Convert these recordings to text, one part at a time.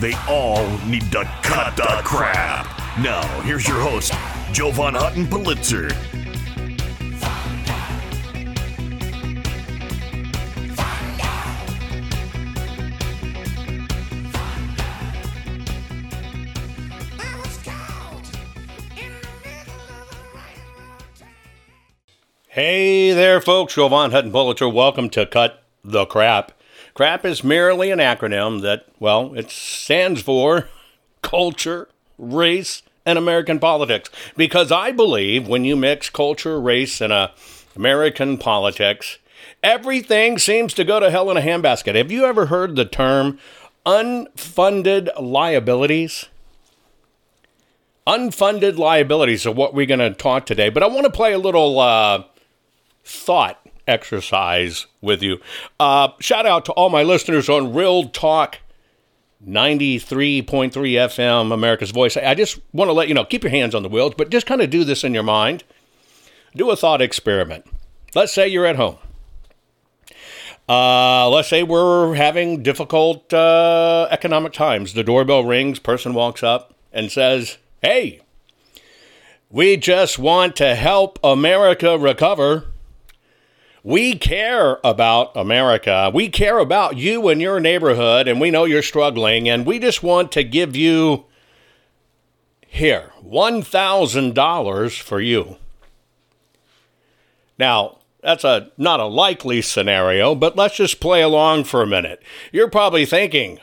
They all need to cut the crap. Now, here's your host, Jovan Hutton Pulitzer. Hey there, folks. Joe Hutton Pulitzer. Welcome to Cut the Crap. CRAP is merely an acronym that, well, it stands for culture, race, and American politics. Because I believe when you mix culture, race, and uh, American politics, everything seems to go to hell in a handbasket. Have you ever heard the term unfunded liabilities? Unfunded liabilities are what we're going to talk today. But I want to play a little uh, thought exercise with you. Uh, shout out to all my listeners on Real Talk 93.3 FM, America's Voice. I just want to let you know keep your hands on the wheels, but just kind of do this in your mind. Do a thought experiment. Let's say you're at home. Uh, let's say we're having difficult uh, economic times. The doorbell rings, person walks up and says, Hey, we just want to help America recover. We care about America. We care about you and your neighborhood, and we know you're struggling, and we just want to give you here $1,000 for you. Now, that's a not a likely scenario, but let's just play along for a minute. You're probably thinking,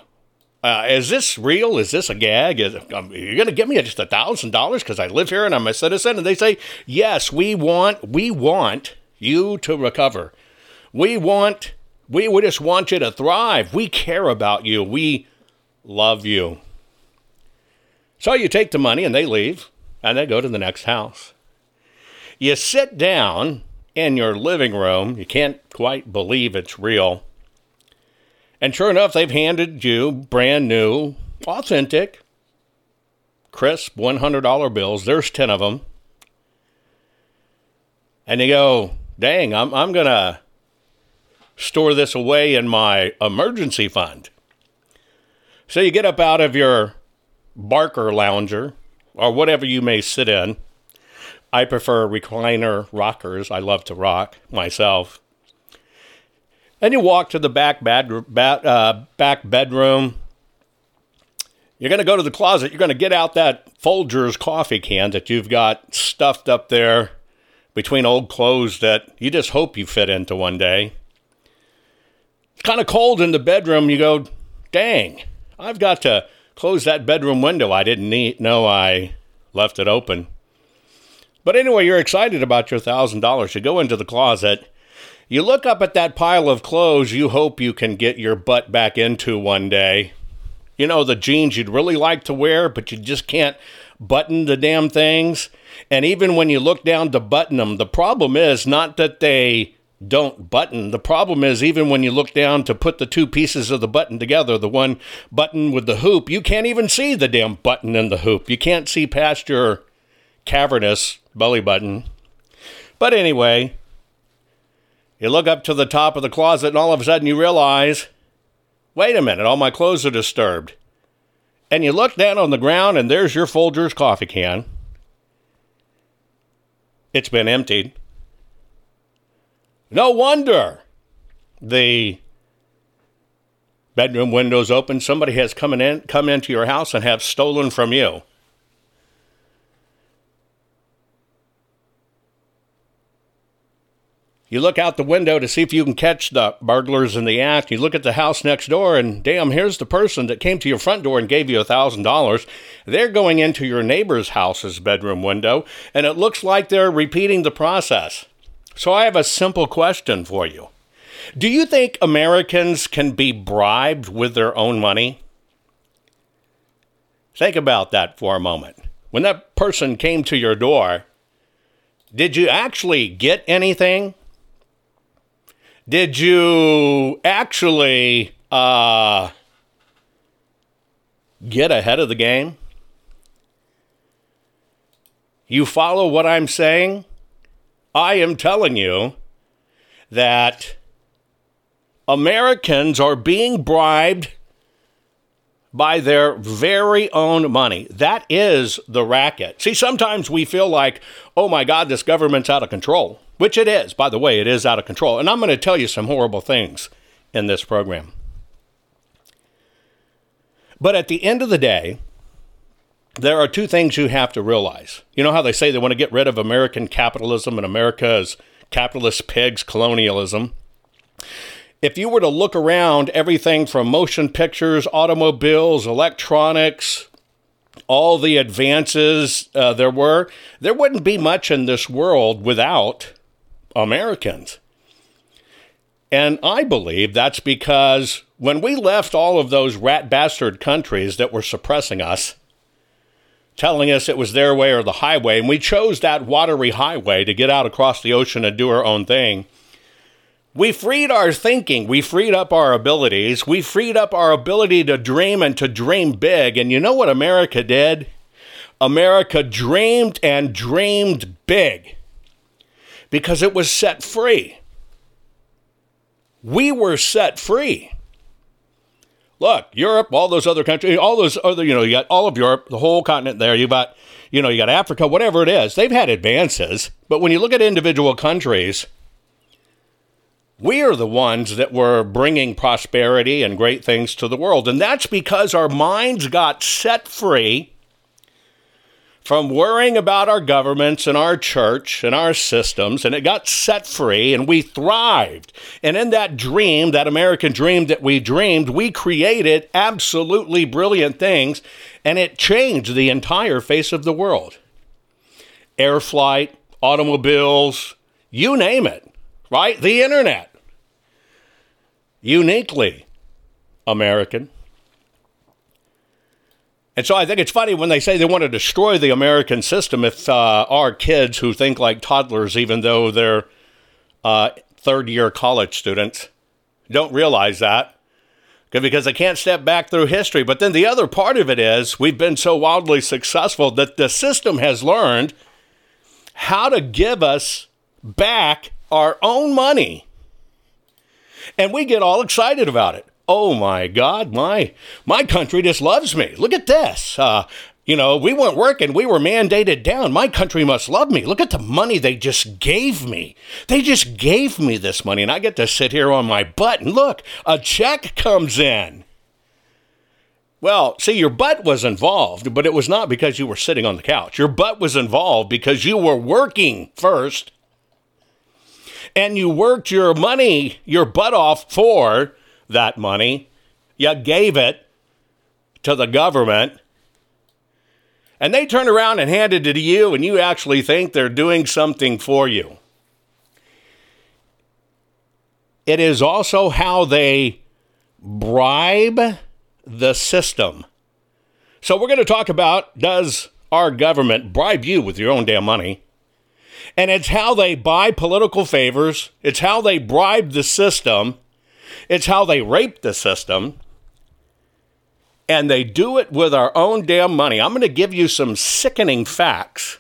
uh, is this real? Is this a gag? Is, um, you're going to give me just a thousand dollars because I live here and I'm a citizen? And they say, yes, we want, we want you to recover. We want, we, we just want you to thrive. We care about you. We love you. So you take the money and they leave and they go to the next house. You sit down in your living room. You can't quite believe it's real. And sure enough, they've handed you brand new, authentic, crisp $100 bills. There's 10 of them. And you go, dang, I'm, I'm going to store this away in my emergency fund. So you get up out of your Barcalounger or whatever you may sit in. I prefer recliner rockers. I love to rock myself. And you walk to the back, bed, uh, back bedroom. You're going to go to the closet. You're going to get out that Folgers coffee can that you've got stuffed up there between old clothes that you just hope you fit into one day. It's kind of cold in the bedroom. You go, dang, I've got to close that bedroom window. I didn't need, know I left it open. But anyway, you're excited about your $1,000. You go into the closet. You look up at that pile of clothes you hope you can get your butt back into one day. You know, the jeans you'd really like to wear, but you just can't button the damn things. And even when you look down to button them, the problem is not that they don't button. The problem is, even when you look down to put the two pieces of the button together, the one button with the hoop, you can't even see the damn button in the hoop. You can't see past your cavernous belly button. But anyway, you look up to the top of the closet, and all of a sudden you realize wait a minute, all my clothes are disturbed. And you look down on the ground, and there's your Folgers coffee can. It's been emptied. No wonder the bedroom windows open. Somebody has come in, come into your house and have stolen from you. You look out the window to see if you can catch the burglars in the act. You look at the house next door, and damn, here's the person that came to your front door and gave you a $1,000. They're going into your neighbor's house's bedroom window, and it looks like they're repeating the process. So I have a simple question for you Do you think Americans can be bribed with their own money? Think about that for a moment. When that person came to your door, did you actually get anything? Did you actually uh, get ahead of the game? You follow what I'm saying? I am telling you that Americans are being bribed by their very own money. That is the racket. See, sometimes we feel like, oh my God, this government's out of control which it is. By the way, it is out of control. And I'm going to tell you some horrible things in this program. But at the end of the day, there are two things you have to realize. You know how they say they want to get rid of American capitalism and America's capitalist pigs, colonialism? If you were to look around everything from motion pictures, automobiles, electronics, all the advances uh, there were, there wouldn't be much in this world without Americans. And I believe that's because when we left all of those rat bastard countries that were suppressing us, telling us it was their way or the highway, and we chose that watery highway to get out across the ocean and do our own thing, we freed our thinking. We freed up our abilities. We freed up our ability to dream and to dream big. And you know what America did? America dreamed and dreamed big because it was set free. We were set free. Look, Europe, all those other countries, all those other, you know, you got all of Europe, the whole continent there. You got, you know, you got Africa, whatever it is. They've had advances, but when you look at individual countries, we are the ones that were bringing prosperity and great things to the world. And that's because our minds got set free from worrying about our governments and our church and our systems, and it got set free and we thrived. And in that dream, that American dream that we dreamed, we created absolutely brilliant things, and it changed the entire face of the world. Air flight, automobiles, you name it, right? The internet. Uniquely American. And so I think it's funny when they say they want to destroy the American system if uh, our kids who think like toddlers, even though they're uh, third year college students, don't realize that because they can't step back through history. But then the other part of it is we've been so wildly successful that the system has learned how to give us back our own money. And we get all excited about it oh my God, my my country just loves me. Look at this. Uh, you know, we weren't working. We were mandated down. My country must love me. Look at the money they just gave me. They just gave me this money, and I get to sit here on my butt and look, a check comes in. Well, see, your butt was involved, but it was not because you were sitting on the couch. Your butt was involved because you were working first. And you worked your money, your butt off for that money. You gave it to the government. And they turn around and hand it to you, and you actually think they're doing something for you. It is also how they bribe the system. So, we're going to talk about does our government bribe you with your own damn money? And it's how they buy political favors, it's how they bribe the system it's how they rape the system. And they do it with our own damn money. I'm going to give you some sickening facts.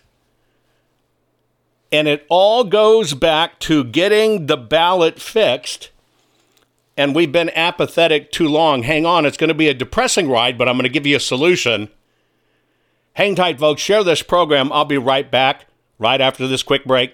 And it all goes back to getting the ballot fixed. And we've been apathetic too long. Hang on, it's going to be a depressing ride, but I'm going to give you a solution. Hang tight, folks. Share this program. I'll be right back right after this quick break.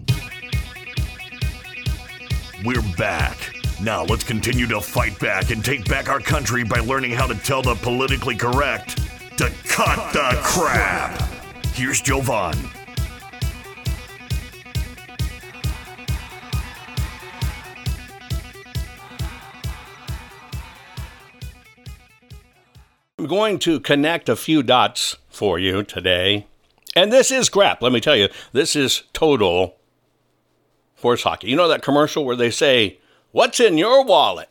We're back. Now let's continue to fight back and take back our country by learning how to tell the politically correct to cut, cut the, the crap. crap. Here's Jovan. I'm going to connect a few dots for you today. And this is crap. Let me tell you, this is total horse hockey. You know that commercial where they say, What's in your wallet?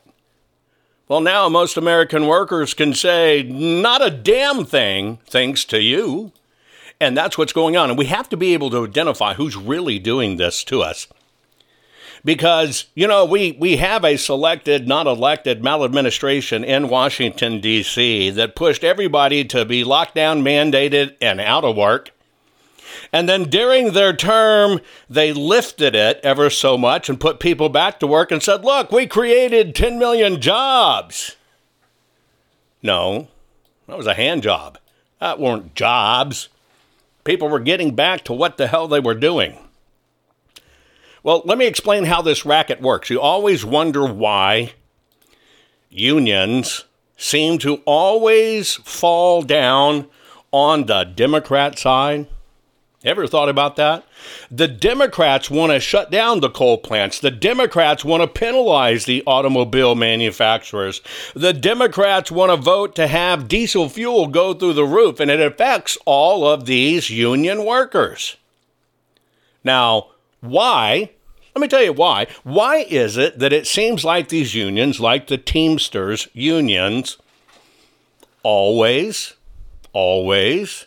Well, now most American workers can say, Not a damn thing, thanks to you. And that's what's going on. And we have to be able to identify who's really doing this to us because you know we we have a selected not elected maladministration in Washington D.C. that pushed everybody to be locked down mandated and out of work and then during their term they lifted it ever so much and put people back to work and said look we created 10 million jobs no that was a hand job that weren't jobs people were getting back to what the hell they were doing well, let me explain how this racket works. You always wonder why unions seem to always fall down on the Democrat side. Ever thought about that? The Democrats want to shut down the coal plants. The Democrats want to penalize the automobile manufacturers. The Democrats want to vote to have diesel fuel go through the roof, and it affects all of these union workers. Now, why? Let me tell you why. Why is it that it seems like these unions, like the Teamsters unions, always, always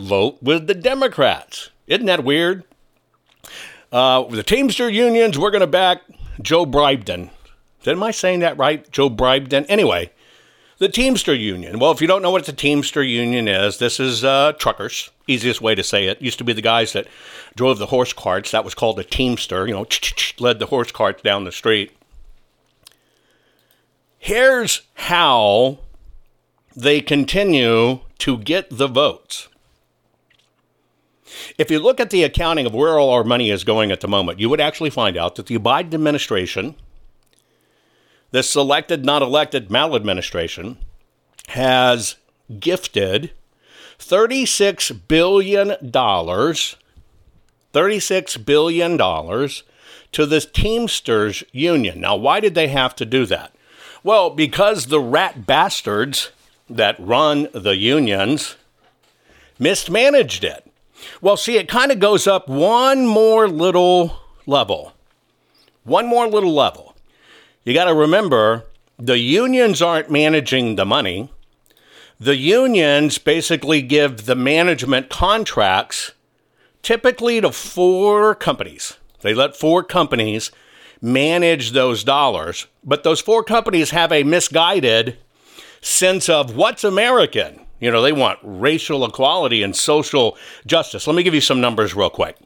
vote with the Democrats? Isn't that weird? Uh, the Teamster unions, we're going to back Joe Bribden. Am I saying that right? Joe Bribden? Anyway, the Teamster Union. Well, if you don't know what the Teamster Union is, this is uh, truckers. Easiest way to say it. Used to be the guys that drove the horse carts. That was called a Teamster. You know, led the horse carts down the street. Here's how they continue to get the votes. If you look at the accounting of where all our money is going at the moment, you would actually find out that the Biden administration the selected, not elected maladministration has gifted $36 billion, $36 billion to the Teamsters Union. Now, why did they have to do that? Well, because the rat bastards that run the unions mismanaged it. Well, see, it kind of goes up one more little level. One more little level you got to remember the unions aren't managing the money. The unions basically give the management contracts typically to four companies. They let four companies manage those dollars, but those four companies have a misguided sense of what's American. You know, they want racial equality and social justice. Let me give you some numbers real quick.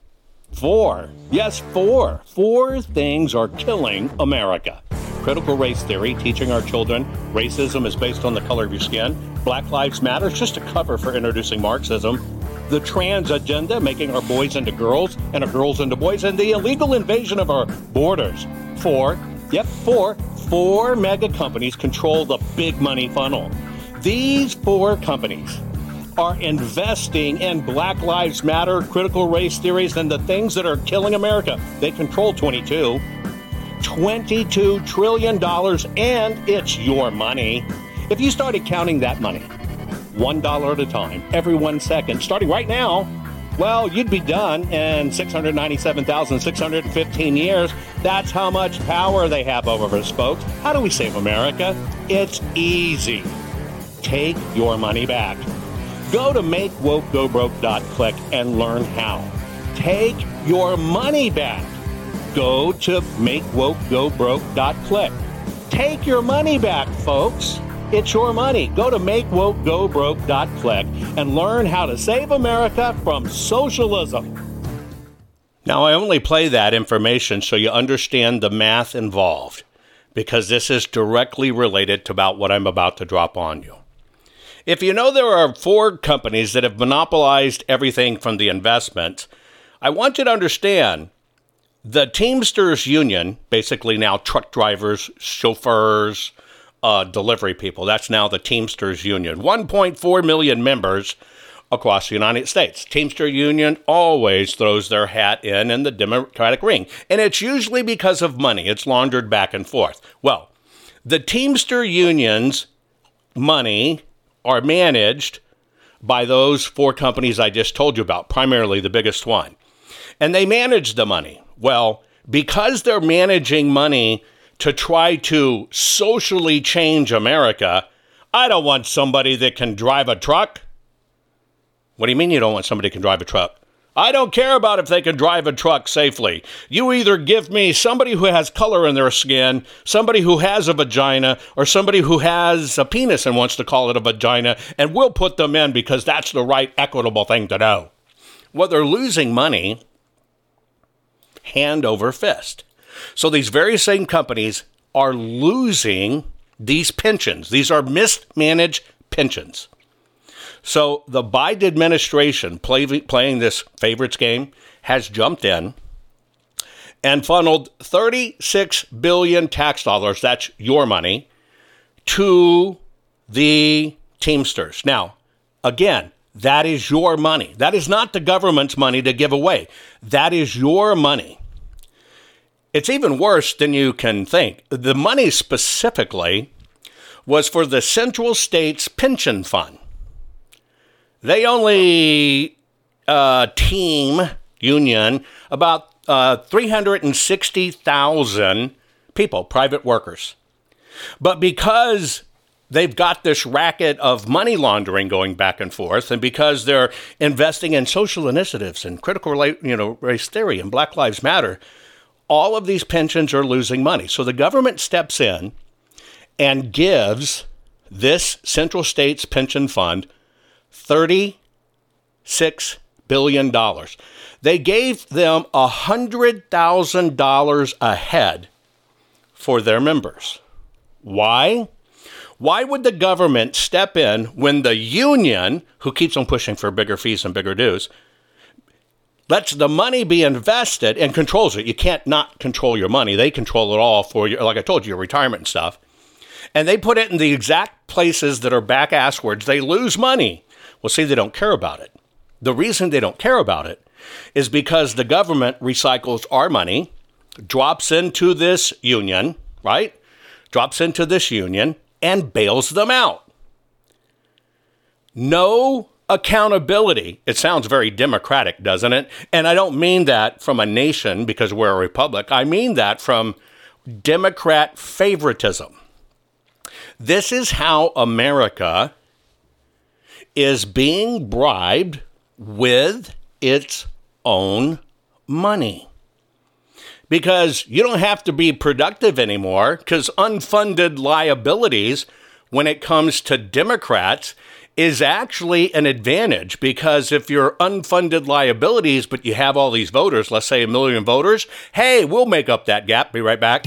Four. Yes, four. Four things are killing America critical race theory, teaching our children racism is based on the color of your skin. Black Lives Matter is just a cover for introducing Marxism. The trans agenda, making our boys into girls and our girls into boys, and the illegal invasion of our borders. Four, yep, four, four mega companies control the big money funnel. These four companies are investing in Black Lives Matter, critical race theories, and the things that are killing America. They control 22. $22 trillion, and it's your money. If you started counting that money, $1 at a time, every one second, starting right now, well, you'd be done in 697,615 years. That's how much power they have over us, folks. How do we save America? It's easy. Take your money back. Go to makewokeGoBroke.click and learn how. Take your money back go to makewokeGoBroke.click. Take your money back, folks. It's your money. Go to makewokeGoBroke.click and learn how to save America from socialism. Now, I only play that information so you understand the math involved because this is directly related to about what I'm about to drop on you. If you know there are four companies that have monopolized everything from the investment, I want you to understand the Teamsters Union, basically now truck drivers, chauffeurs, uh, delivery people, that's now the Teamsters Union. 1.4 million members across the United States. Teamster Union always throws their hat in in the Democratic ring, and it's usually because of money. It's laundered back and forth. Well, the Teamster Union's money are managed by those four companies I just told you about, primarily the biggest one. And they manage the money. Well, because they're managing money to try to socially change America, I don't want somebody that can drive a truck. What do you mean you don't want somebody can drive a truck? I don't care about if they can drive a truck safely. You either give me somebody who has color in their skin, somebody who has a vagina, or somebody who has a penis and wants to call it a vagina, and we'll put them in because that's the right equitable thing to do. Well, they're losing money hand over fist. So these very same companies are losing these pensions. These are mismanaged pensions. So the Biden administration play, playing this favorites game has jumped in and funneled 36 billion tax dollars, that's your money, to the Teamsters. Now, again, that is your money. That is not the government's money to give away. That is your money. It's even worse than you can think. The money specifically was for the Central States Pension Fund. They only uh, team union about uh, 360,000 people, private workers. But because they've got this racket of money laundering going back and forth, and because they're investing in social initiatives and critical you know, race theory and Black Lives Matter, all of these pensions are losing money. So the government steps in and gives this Central States Pension Fund $36 billion. They gave them $100,000 a head for their members. Why? Why would the government step in when the union, who keeps on pushing for bigger fees and bigger dues, lets the money be invested and controls it? You can't not control your money. They control it all for you, like I told you, your retirement and stuff. And they put it in the exact places that are back asswards. They lose money. Well, see, they don't care about it. The reason they don't care about it is because the government recycles our money, drops into this union, right? Drops into this union and bails them out. No accountability. It sounds very democratic, doesn't it? And I don't mean that from a nation because we're a republic. I mean that from Democrat favoritism. This is how America is being bribed with its own money. Because you don't have to be productive anymore, because unfunded liabilities, when it comes to Democrats, is actually an advantage. Because if you're unfunded liabilities, but you have all these voters, let's say a million voters, hey, we'll make up that gap. Be right back.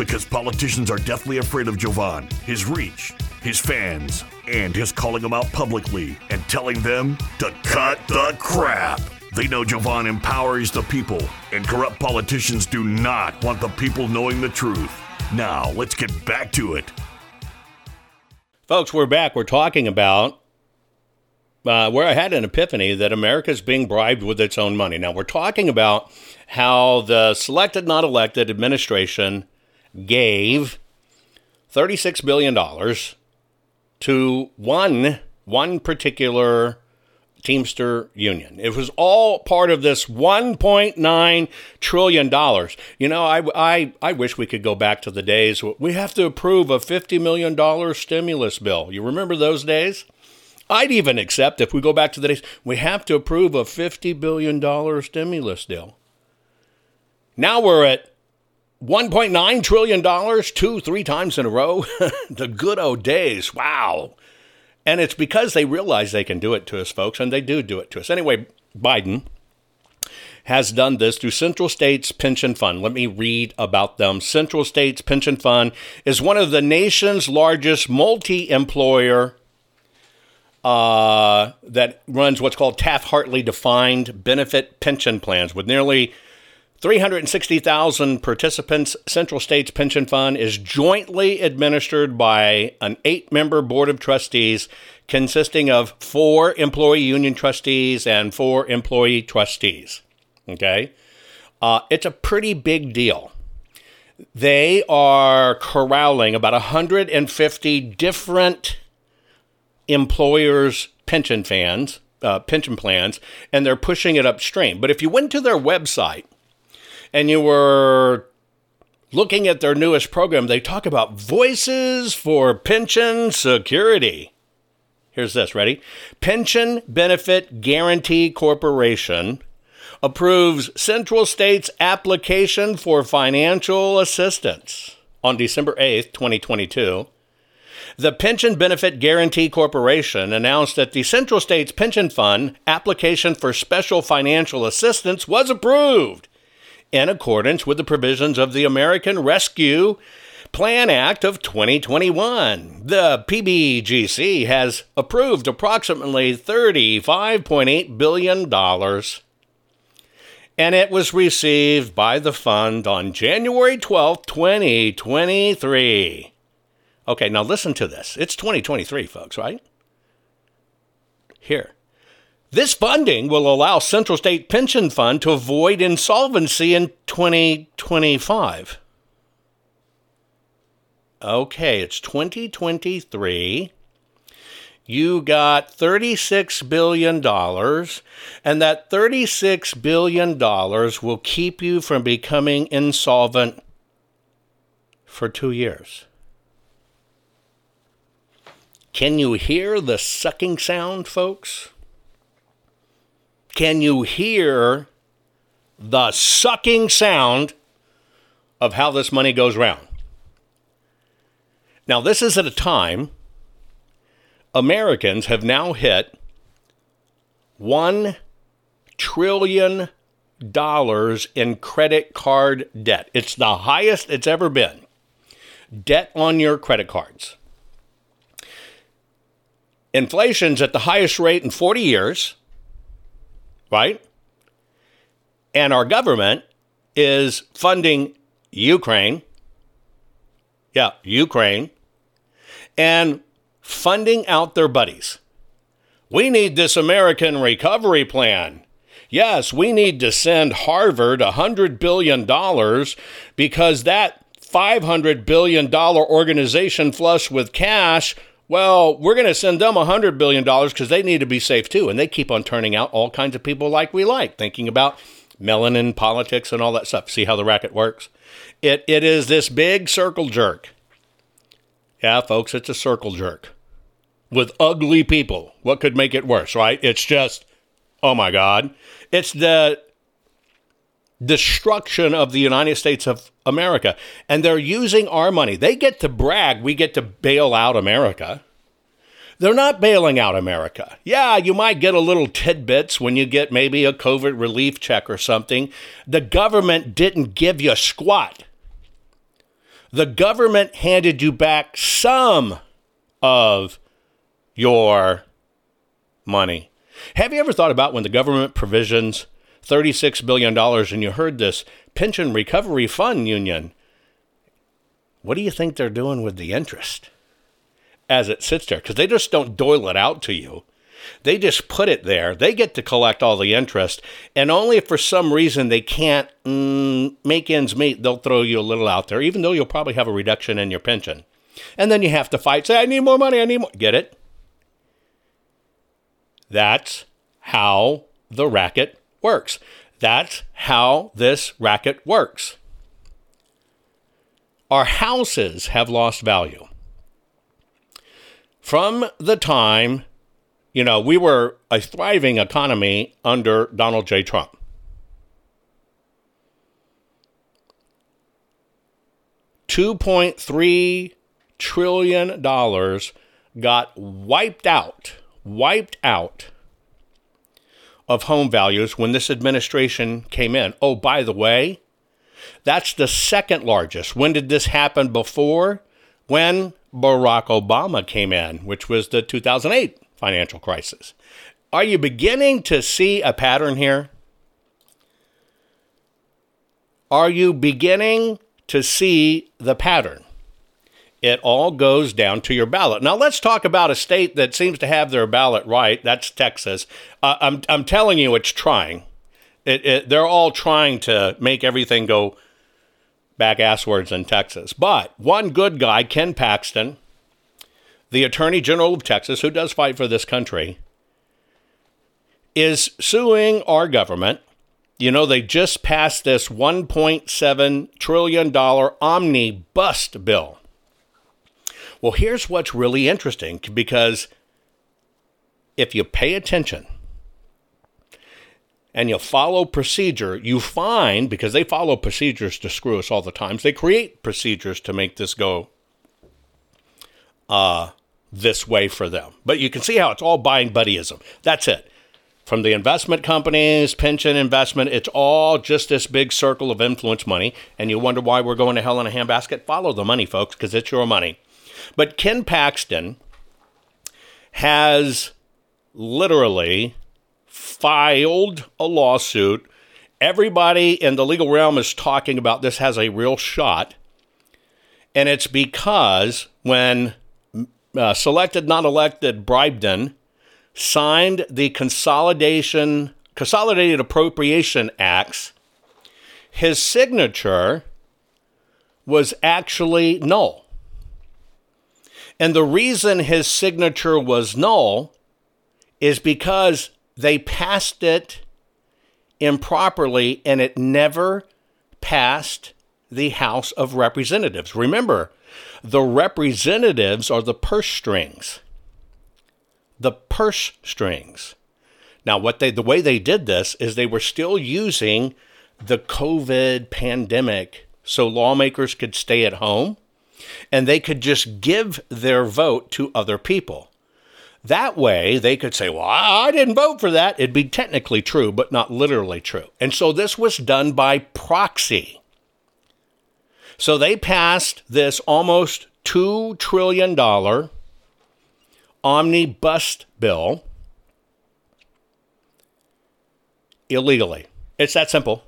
Because politicians are deathly afraid of Jovan, his reach, his fans, and his calling them out publicly and telling them to cut the crap. They know Jovan empowers the people, and corrupt politicians do not want the people knowing the truth. Now, let's get back to it. Folks, we're back. We're talking about uh, where I had an epiphany that America is being bribed with its own money. Now, we're talking about how the selected, not elected administration gave $36 billion to one, one particular Teamster Union. It was all part of this $1.9 trillion. You know, I, I, I wish we could go back to the days we have to approve a $50 million stimulus bill. You remember those days? I'd even accept if we go back to the days we have to approve a $50 billion stimulus deal. Now we're at $1.9 trillion, two, three times in a row. the good old days. Wow. And it's because they realize they can do it to us, folks, and they do do it to us. Anyway, Biden has done this through Central States Pension Fund. Let me read about them. Central States Pension Fund is one of the nation's largest multi employer uh, that runs what's called Taft Hartley defined benefit pension plans with nearly 360,000 participants. Central States Pension Fund is jointly administered by an eight member board of trustees consisting of four employee union trustees and four employee trustees. Okay? Uh, it's a pretty big deal. They are corralling about 150 different employers' pension fans, uh, pension plans, and they're pushing it upstream. But if you went to their website and you were looking at their newest program, they talk about voices for pension security. Here's this ready? Pension Benefit Guarantee Corporation approves Central States application for financial assistance on December 8th, 2022. The Pension Benefit Guarantee Corporation announced that the Central States Pension Fund application for special financial assistance was approved in accordance with the provisions of the American Rescue Plan Act of 2021. The PBGC has approved approximately $35.8 billion and it was received by the fund on January 12, 2023. Okay, now listen to this. It's 2023, folks, right? Here. This funding will allow Central State Pension Fund to avoid insolvency in 2025. Okay, it's 2023. You got $36 billion, and that $36 billion will keep you from becoming insolvent for two years. Can you hear the sucking sound, folks? Can you hear the sucking sound of how this money goes round? Now, this is at a time Americans have now hit $1 trillion in credit card debt. It's the highest it's ever been. Debt on your credit cards. Inflation's at the highest rate in 40 years, right? And our government is funding Ukraine. Yeah, Ukraine. And funding out their buddies. We need this American recovery plan. Yes, we need to send Harvard $100 billion because that $500 billion organization flush with cash, well, we're going to send them $100 billion because they need to be safe too. And they keep on turning out all kinds of people like we like, thinking about melanin politics and all that stuff. See how the racket works? It, it is this big circle jerk. Yeah, folks, it's a circle jerk with ugly people. What could make it worse, right? It's just, oh my God. It's the destruction of the United States of America. And they're using our money. They get to brag, we get to bail out America. They're not bailing out America. Yeah, you might get a little tidbits when you get maybe a COVID relief check or something. The government didn't give you squat. The government handed you back some of your money. Have you ever thought about when the government provisions $36 billion and you heard this pension recovery fund union? What do you think they're doing with the interest? as it sits there because they just don't doyle it out to you. They just put it there. They get to collect all the interest. And only if for some reason they can't mm, make ends meet, they'll throw you a little out there, even though you'll probably have a reduction in your pension. And then you have to fight, say, I need more money, I need more. Get it? That's how the racket works. That's how this racket works. Our houses have lost value from the time, you know, we were a thriving economy under Donald J. Trump. $2.3 trillion got wiped out, wiped out of home values when this administration came in. Oh, by the way, that's the second largest. When did this happen before? When Barack Obama came in, which was the 2008 financial crisis. Are you beginning to see a pattern here? Are you beginning to see the pattern? It all goes down to your ballot. Now, let's talk about a state that seems to have their ballot right. That's Texas. Uh, I'm, I'm telling you, it's trying. It, it, they're all trying to make everything go back asswards in Texas. But one good guy, Ken Paxton, the Attorney General of Texas, who does fight for this country, is suing our government. You know, they just passed this $1.7 trillion omnibus bill. Well, here's what's really interesting because if you pay attention, and you follow procedure, you find, because they follow procedures to screw us all the times, they create procedures to make this go uh, this way for them. But you can see how it's all buying buddyism. That's it. From the investment companies, pension investment, it's all just this big circle of influence money. And you wonder why we're going to hell in a handbasket? Follow the money, folks, because it's your money. But Ken Paxton has literally filed a lawsuit. Everybody in the legal realm is talking about this has a real shot. And it's because when uh, selected, not elected Bribden signed the Consolidation Consolidated Appropriation Acts, his signature was actually null. And the reason his signature was null is because they passed it improperly and it never passed the House of Representatives. Remember, the representatives are the purse strings. The purse strings. Now, what they the way they did this is they were still using the COVID pandemic so lawmakers could stay at home and they could just give their vote to other people. That way, they could say, Well, I didn't vote for that. It'd be technically true, but not literally true. And so this was done by proxy. So they passed this almost $2 trillion omnibus bill illegally. It's that simple.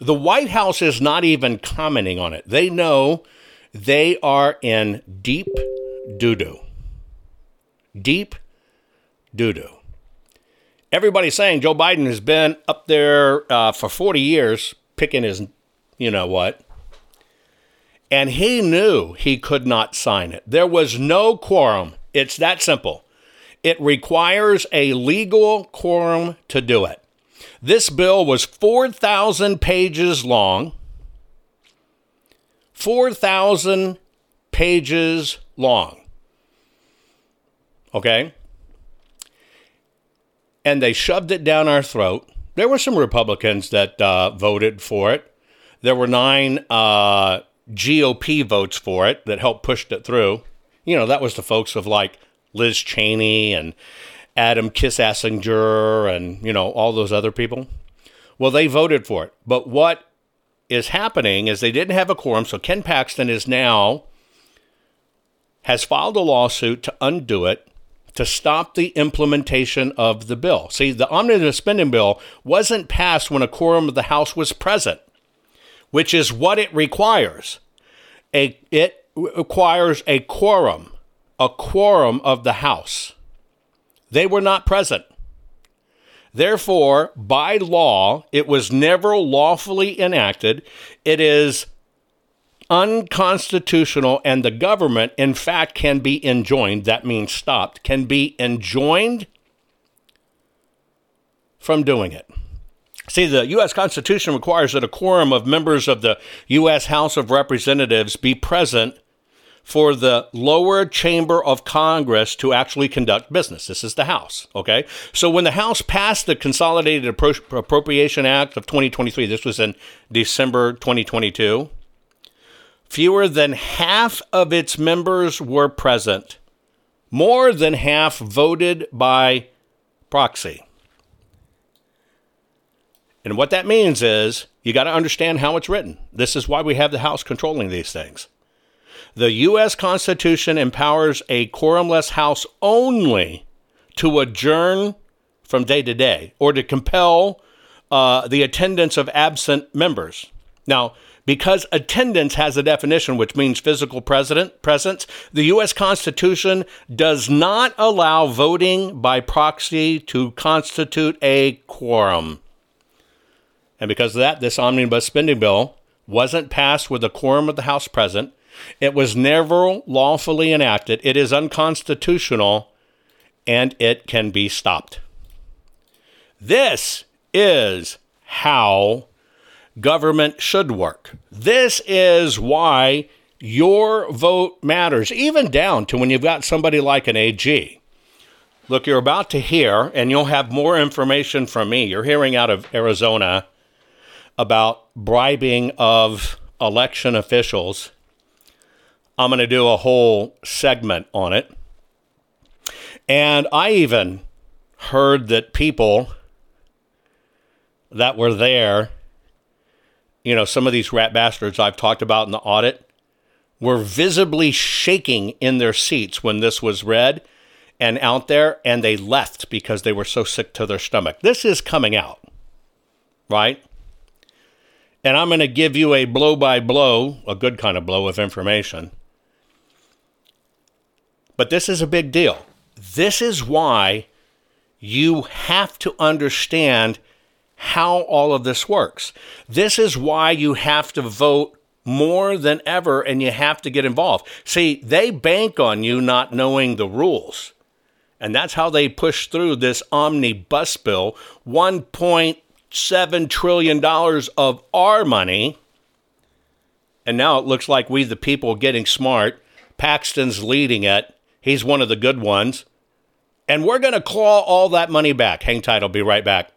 The White House is not even commenting on it. They know they are in deep doo doo. Deep doo doo. Everybody's saying Joe Biden has been up there uh, for 40 years picking his, you know what. And he knew he could not sign it. There was no quorum. It's that simple. It requires a legal quorum to do it. This bill was 4,000 pages long. 4,000 pages long. Okay? And they shoved it down our throat. There were some Republicans that uh, voted for it. There were nine uh, GOP votes for it that helped push it through. You know, that was the folks of like Liz Cheney and Adam Kinzinger and, you know, all those other people. Well, they voted for it. But what is happening is they didn't have a quorum. So Ken Paxton is now has filed a lawsuit to undo it to stop the implementation of the bill. See, the omnibus spending bill wasn't passed when a quorum of the House was present, which is what it requires. A, it requires a quorum, a quorum of the House. They were not present. Therefore, by law, it was never lawfully enacted. It is unconstitutional, and the government, in fact, can be enjoined. That means stopped, can be enjoined from doing it. See, the U.S. Constitution requires that a quorum of members of the U.S. House of Representatives be present for the lower chamber of Congress to actually conduct business. This is the House, okay? So when the House passed the Consolidated Appropriation Act of 2023, this was in December 2022, fewer than half of its members were present. More than half voted by proxy. And what that means is you got to understand how it's written. This is why we have the House controlling these things. The U.S. Constitution empowers a quorumless House only to adjourn from day to day or to compel uh, the attendance of absent members. Now, because attendance has a definition which means physical president, presence, the U.S. Constitution does not allow voting by proxy to constitute a quorum. And because of that, this omnibus spending bill wasn't passed with a quorum of the House present. It was never lawfully enacted. It is unconstitutional and it can be stopped. This is how government should work. This is why your vote matters, even down to when you've got somebody like an AG. Look, you're about to hear, and you'll have more information from me. You're hearing out of Arizona about bribing of election officials I'm going to do a whole segment on it. And I even heard that people that were there, you know, some of these rat bastards I've talked about in the audit, were visibly shaking in their seats when this was read and out there, and they left because they were so sick to their stomach. This is coming out, right? And I'm going to give you a blow by blow, a good kind of blow of information but this is a big deal. This is why you have to understand how all of this works. This is why you have to vote more than ever and you have to get involved. See, they bank on you not knowing the rules. And that's how they push through this omnibus bill $1.7 trillion of our money. And now it looks like we, the people, getting smart. Paxton's leading it. He's one of the good ones. And we're going to claw all that money back. Hang tight, I'll be right back.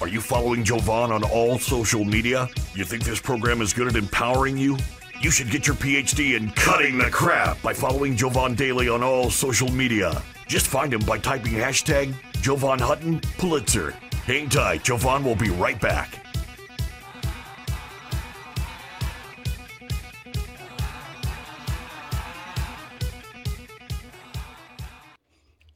Are you following Jovan on all social media? You think this program is good at empowering you? You should get your PhD in cutting the crap by following Jovan Daily on all social media. Just find him by typing hashtag Jovan Hutton Pulitzer. Hang tight, Jovan will be right back.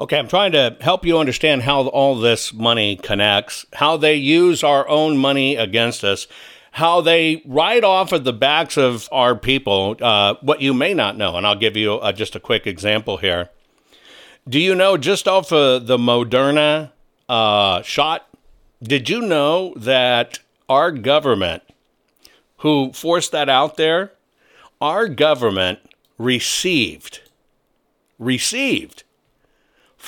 Okay, I'm trying to help you understand how all this money connects, how they use our own money against us, how they write off of the backs of our people uh, what you may not know. And I'll give you uh, just a quick example here. Do you know just off of the Moderna uh, shot? Did you know that our government, who forced that out there, our government received, received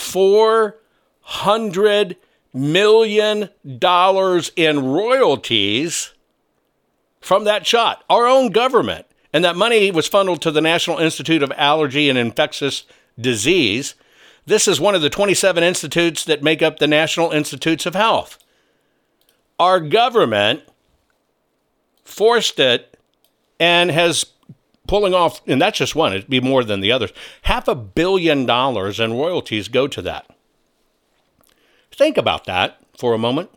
$400 million in royalties from that shot, our own government. And that money was funneled to the National Institute of Allergy and Infectious Disease. This is one of the 27 institutes that make up the National Institutes of Health. Our government forced it and has pulling off, and that's just one, it'd be more than the others. Half a billion dollars in royalties go to that. think about that for a moment.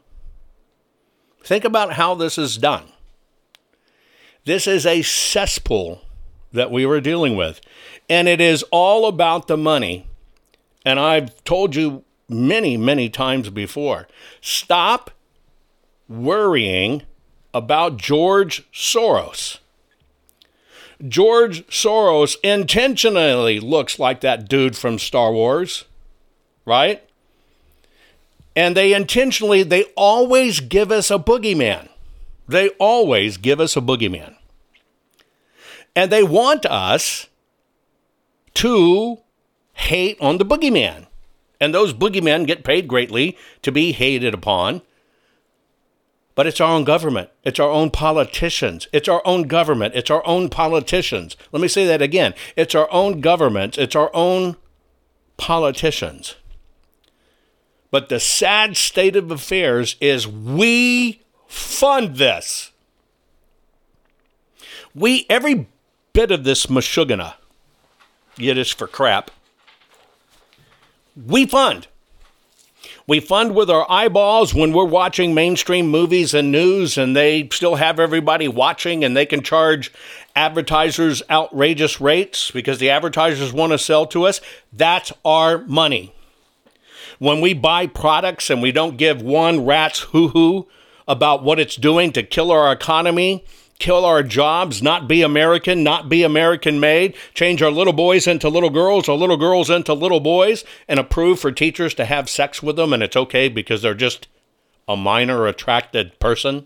Think about how this is done. This is a cesspool that we were dealing with, and it is all about the money. And I've told you many, many times before stop worrying about George Soros. George Soros intentionally looks like that dude from Star Wars, right? And they intentionally, they always give us a boogeyman. They always give us a boogeyman. And they want us to hate on the boogeyman. And those boogeymen get paid greatly to be hated upon. But it's our own government. It's our own politicians. It's our own government. It's our own politicians. Let me say that again. It's our own government. It's our own politicians. But the sad state of affairs is we fund this. We, every bit of this mashugana, Yiddish for crap, we fund. We fund with our eyeballs when we're watching mainstream movies and news, and they still have everybody watching, and they can charge advertisers outrageous rates because the advertisers want to sell to us. That's our money. When we buy products and we don't give one rat's hoo hoo about what it's doing to kill our economy, kill our jobs, not be American, not be American made, change our little boys into little girls, our little girls into little boys, and approve for teachers to have sex with them and it's okay because they're just a minor attracted person.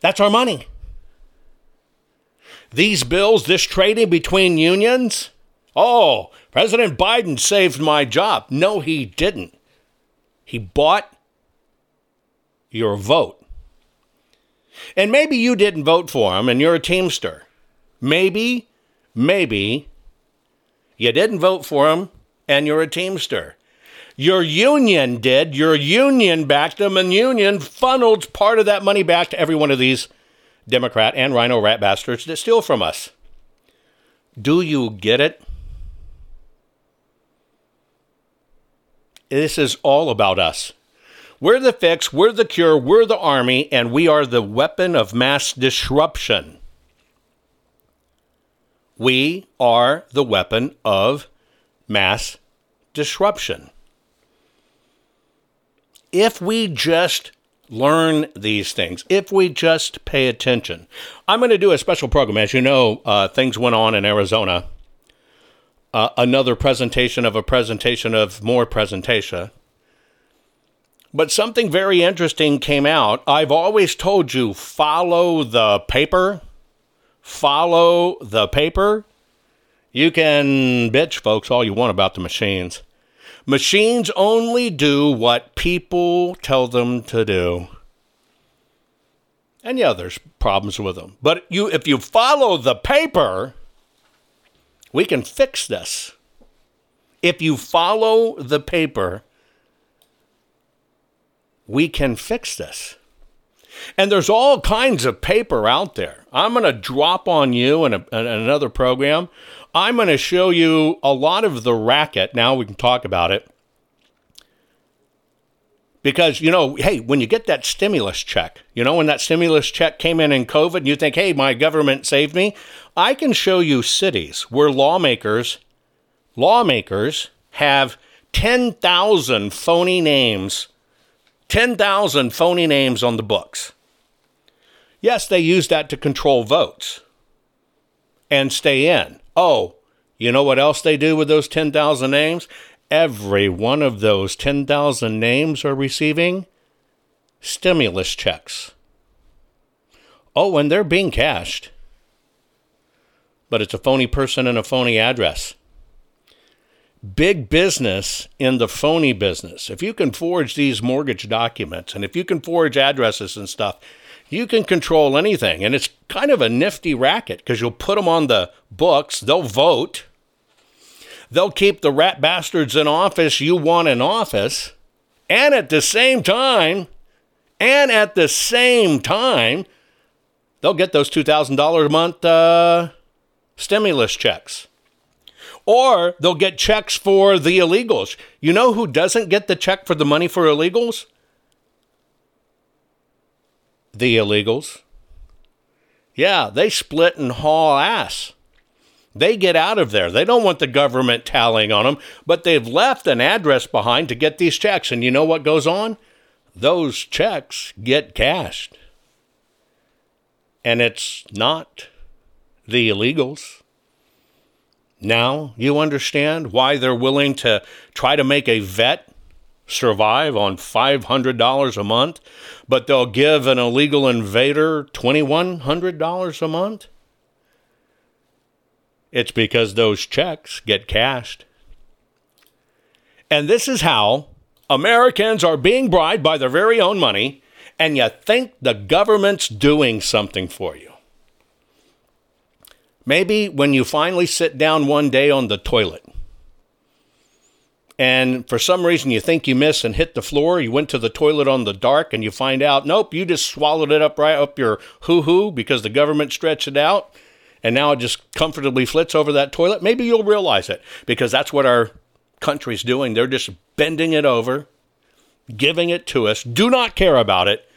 That's our money. These bills, this trading between unions, oh, President Biden saved my job. No, he didn't. He bought your vote. And maybe you didn't vote for him and you're a Teamster. Maybe, maybe you didn't vote for him and you're a Teamster. Your union did. Your union backed them, and union funneled part of that money back to every one of these Democrat and RINO rat bastards that steal from us. Do you get it? This is all about us. We're the fix, we're the cure, we're the army, and we are the weapon of mass disruption. We are the weapon of mass disruption. If we just learn these things, if we just pay attention, I'm going to do a special program. As you know, uh, things went on in Arizona. Uh, another presentation of a presentation of more presentation. But something very interesting came out. I've always told you follow the paper. Follow the paper. You can bitch, folks, all you want about the machines. Machines only do what people tell them to do. And yeah, there's problems with them. But you if you follow the paper, we can fix this. If you follow the paper, we can fix this. And there's all kinds of paper out there. I'm going to drop on you in, a, in another program. I'm going to show you a lot of the racket. Now we can talk about it. Because, you know, hey, when you get that stimulus check, you know, when that stimulus check came in in COVID and you think, hey, my government saved me, I can show you cities where lawmakers, lawmakers have 10,000 phony names 10,000 phony names on the books. Yes, they use that to control votes and stay in. Oh, you know what else they do with those 10,000 names? Every one of those 10,000 names are receiving stimulus checks. Oh, and they're being cashed. But it's a phony person and a phony address big business in the phony business. If you can forge these mortgage documents and if you can forge addresses and stuff, you can control anything. And it's kind of a nifty racket because you'll put them on the books, they'll vote, they'll keep the rat bastards in office you want in office. And at the same time, and at the same time, they'll get those $2,000 a month uh, stimulus checks. Or they'll get checks for the illegals. You know who doesn't get the check for the money for illegals? The illegals. Yeah, they split and haul ass. They get out of there. They don't want the government tallying on them, but they've left an address behind to get these checks. And you know what goes on? Those checks get cashed. And it's not the illegals. Now you understand why they're willing to try to make a vet survive on $500 a month, but they'll give an illegal invader $2,100 a month? It's because those checks get cashed. And this is how Americans are being bribed by their very own money, and you think the government's doing something for you. Maybe when you finally sit down one day on the toilet and for some reason you think you miss and hit the floor, you went to the toilet on the dark and you find out, nope, you just swallowed it up right up your hoo hoo because the government stretched it out and now it just comfortably flits over that toilet. Maybe you'll realize it because that's what our country's doing. They're just bending it over, giving it to us, do not care about it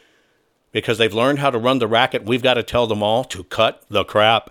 because they've learned how to run the racket. We've got to tell them all to cut the crap.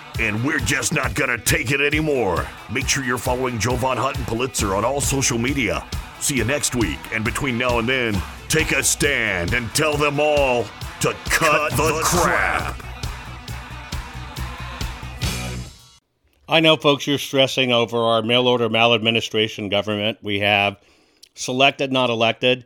and we're just not gonna take it anymore. Make sure you're following Jovan and Pulitzer on all social media. See you next week, and between now and then, take a stand and tell them all to cut, cut the, the crap. crap. I know, folks, you're stressing over our mail order maladministration government. We have selected, not elected.